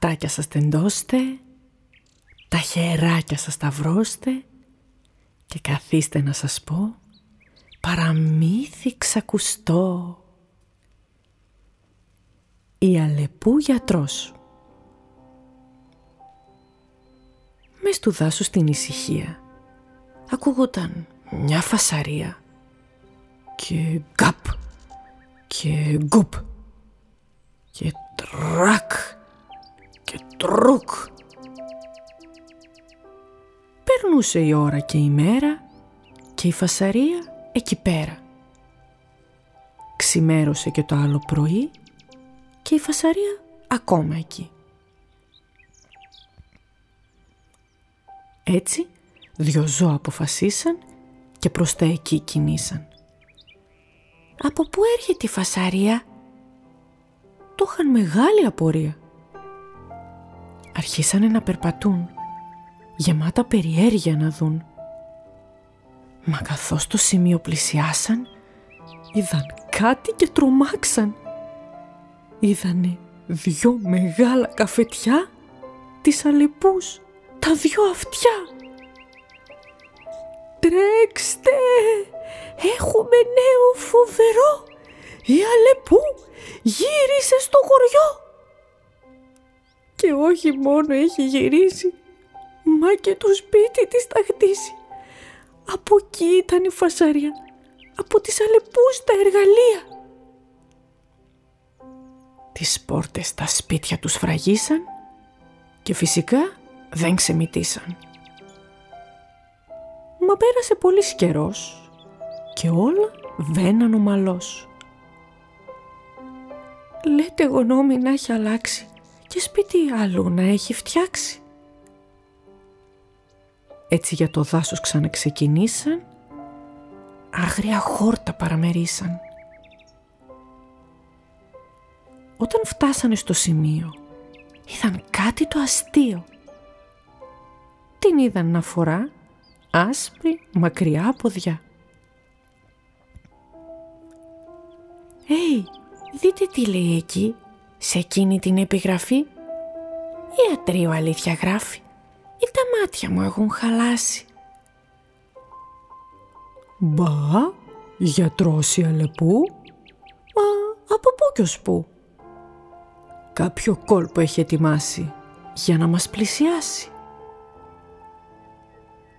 αυτάκια σας τεντώστε, τα χεράκια σας σταυρώστε και καθίστε να σας πω παραμύθι ξακουστό. Η Αλεπού γιατρός Μες του δάσου στην ησυχία ακούγονταν μια φασαρία και γκάπ και γκουπ και τρακ και τρουκ. Περνούσε η ώρα και η μέρα και η φασαρία εκεί πέρα. Ξημέρωσε και το άλλο πρωί και η φασαρία ακόμα εκεί. Έτσι, δυο ζώα αποφασίσαν και προς τα εκεί κινήσαν. «Από πού έρχεται η φασαρία» το είχαν μεγάλη απορία. Αρχίσανε να περπατούν, γεμάτα περιέργεια να δουν. Μα καθώς το σημείο πλησιάσαν, είδαν κάτι και τρομάξαν. Είδανε δυο μεγάλα καφετιά τις αλεπούς, τα δυο αυτιά. «Τρέξτε! Έχουμε νέο φοβερό! Η Αλεπού γύρισε στο χωριό!» Και όχι μόνο έχει γυρίσει, μα και το σπίτι της τα χτίσει. Από εκεί ήταν η φασαρία, από τις Αλεπούς τα εργαλεία. Τις πόρτες στα σπίτια τους φραγίσαν και φυσικά δεν ξεμητήσαν. Μα πέρασε πολύς καιρός και όλα βαίναν ομαλός. Λέτε γονόμη να έχει αλλάξει και σπίτι άλλου να έχει φτιάξει. Έτσι για το δάσος ξαναξεκινήσαν, άγρια χόρτα παραμερίσαν. Όταν φτάσανε στο σημείο, είδαν κάτι το αστείο. Την είδαν να φορά άσπρη μακριά ποδιά. «Έι, δείτε τι λέει εκεί», σε εκείνη την επιγραφή η ατρίο αλήθεια γράφει ή τα μάτια μου έχουν χαλάσει. Μπα, γιατρός η Αλεπού. Μα από πού κι ως πού; Κάποιο κόλπο έχει ετοιμάσει για να μας πλησιάσει.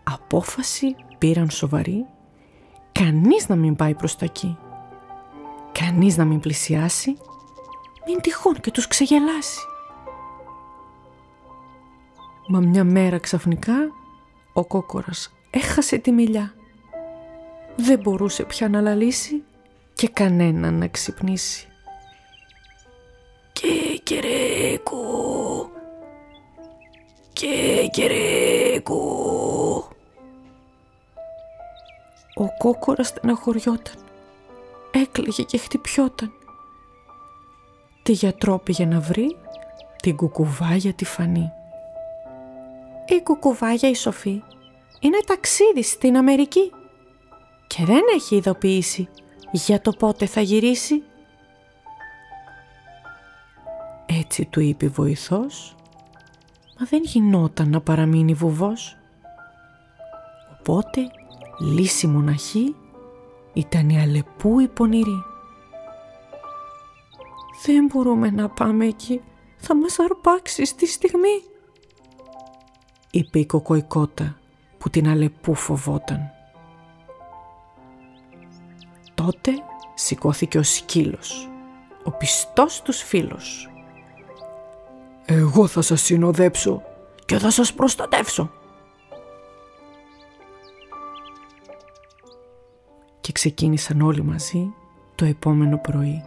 Απόφαση πήραν σοβαρή, κανείς να μην πάει προς τα εκεί. Κανείς να μην πλησιάσει μην τυχόν και τους ξεγελάσει. Μα μια μέρα ξαφνικά ο κόκορας έχασε τη μιλιά. Δεν μπορούσε πια να λαλήσει και κανέναν να ξυπνήσει. Και κερέκου, και κερέκου. Ο κόκορας στεναχωριόταν, έκλαιγε και χτυπιόταν τι γιατρό πήγε να βρει την κουκουβάγια τη Φανή. Η κουκουβάγια η Σοφή είναι ταξίδι στην Αμερική και δεν έχει ειδοποιήσει για το πότε θα γυρίσει. Έτσι του είπε η βοηθός, μα δεν γινόταν να παραμείνει βουβός. Οπότε λύση μοναχή ήταν η Αλεπού η πονηρή. Δεν μπορούμε να πάμε εκεί. Θα μας αρπάξει στη στιγμή. Είπε η κοκοϊκότα που την αλεπού φοβόταν. Τότε σηκώθηκε ο σκύλος, ο πιστός τους φίλος. «Εγώ θα σας συνοδέψω και θα σας προστατεύσω». Και ξεκίνησαν όλοι μαζί το επόμενο πρωί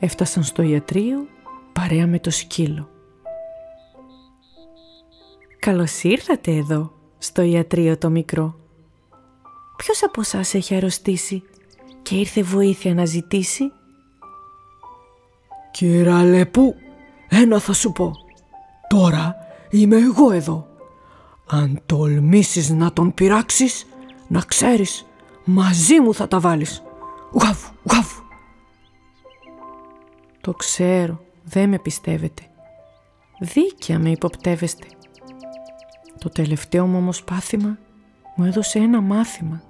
έφτασαν στο ιατρείο παρέα με το σκύλο. «Καλώς ήρθατε εδώ, στο ιατρείο το μικρό. Ποιος από σας έχει αρρωστήσει και ήρθε βοήθεια να ζητήσει» «Κύρα Λεπού, ένα θα σου πω. Τώρα είμαι εγώ εδώ. Αν τολμήσεις να τον πειράξεις, να ξέρεις, μαζί μου θα τα βάλεις. Γουαβ, γουαβ. Το ξέρω, δεν με πιστεύετε. Δίκαια με υποπτεύεστε. Το τελευταίο μου όμως πάθημα μου έδωσε ένα μάθημα.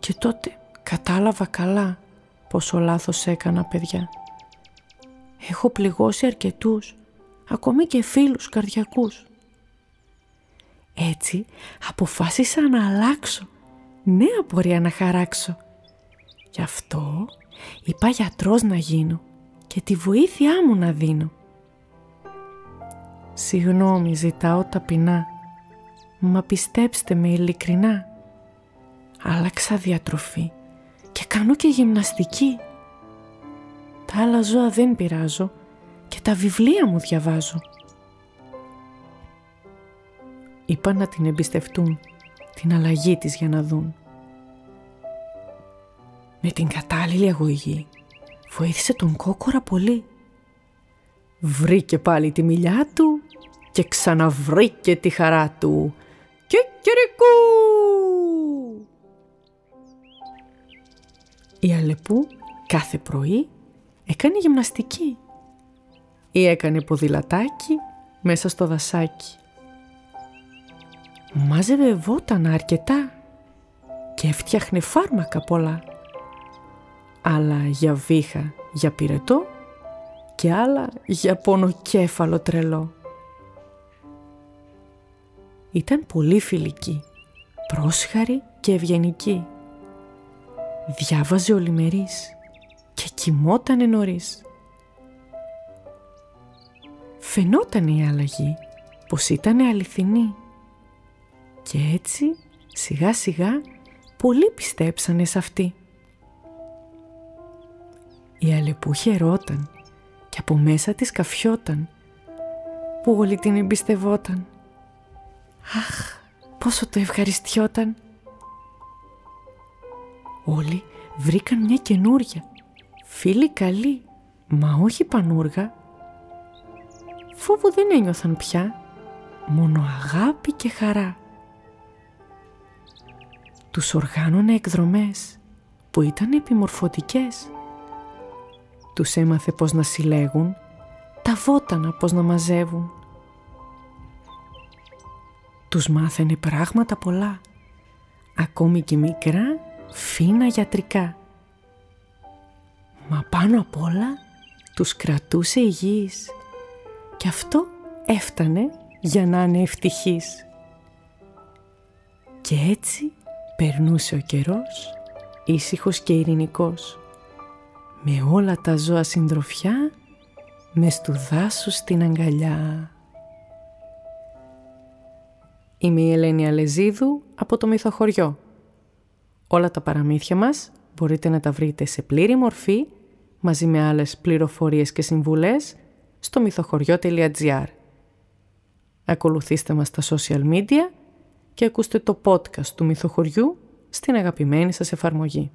Και τότε κατάλαβα καλά πόσο λάθος έκανα παιδιά. Έχω πληγώσει αρκετούς, ακόμη και φίλους καρδιακούς. Έτσι αποφάσισα να αλλάξω, νέα πορεία να χαράξω. Γι' αυτό είπα γιατρός να γίνω και τη βοήθειά μου να δίνω. Συγγνώμη ζητάω ταπεινά, μα πιστέψτε με ειλικρινά. Άλλαξα διατροφή και κάνω και γυμναστική. Τα άλλα ζώα δεν πειράζω και τα βιβλία μου διαβάζω. Είπα να την εμπιστευτούν, την αλλαγή της για να δουν. Με την κατάλληλη αγωγή βοήθησε τον κόκορα πολύ. Βρήκε πάλι τη μιλιά του και ξαναβρήκε τη χαρά του. Και κυρικού! Η Αλεπού κάθε πρωί έκανε γυμναστική ή έκανε ποδηλατάκι μέσα στο δασάκι. Μάζευε βότανα αρκετά και έφτιαχνε φάρμακα πολλά. Άλλα για βήχα, για πυρετό και άλλα για πονοκέφαλο τρελό. Ήταν πολύ φιλική, πρόσχαρη και ευγενική. Διάβαζε ολιμερής και κοιμότανε νωρίς. Φαινόταν η αλλαγή πως ήταν αληθινή και έτσι σιγά σιγά πολλοί πιστέψανε σε αυτή. Η Αλεπού χαιρόταν και από μέσα της καφιόταν που όλοι την εμπιστευόταν. Αχ, πόσο το ευχαριστιόταν. Όλοι βρήκαν μια καινούρια, φίλη καλή, μα όχι πανούργα. Φόβο δεν ένιωθαν πια, μόνο αγάπη και χαρά. Τους οργάνωνε εκδρομές που ήταν επιμορφωτικές. Τους έμαθε πώς να συλλέγουν, τα βότανα πώς να μαζεύουν. Τους μάθαινε πράγματα πολλά, ακόμη και μικρά φίνα γιατρικά. Μα πάνω απ' όλα τους κρατούσε υγιείς και αυτό έφτανε για να είναι ευτυχής. Και έτσι περνούσε ο καιρός ήσυχος και ειρηνικός με όλα τα ζώα συντροφιά με του δάσου στην αγκαλιά. Είμαι η Ελένη Αλεζίδου από το Μυθοχωριό. Όλα τα παραμύθια μας μπορείτε να τα βρείτε σε πλήρη μορφή μαζί με άλλες πληροφορίες και συμβουλές στο μυθοχωριό.gr. Ακολουθήστε μας στα social media και ακούστε το podcast του Μυθοχωριού στην αγαπημένη σας εφαρμογή.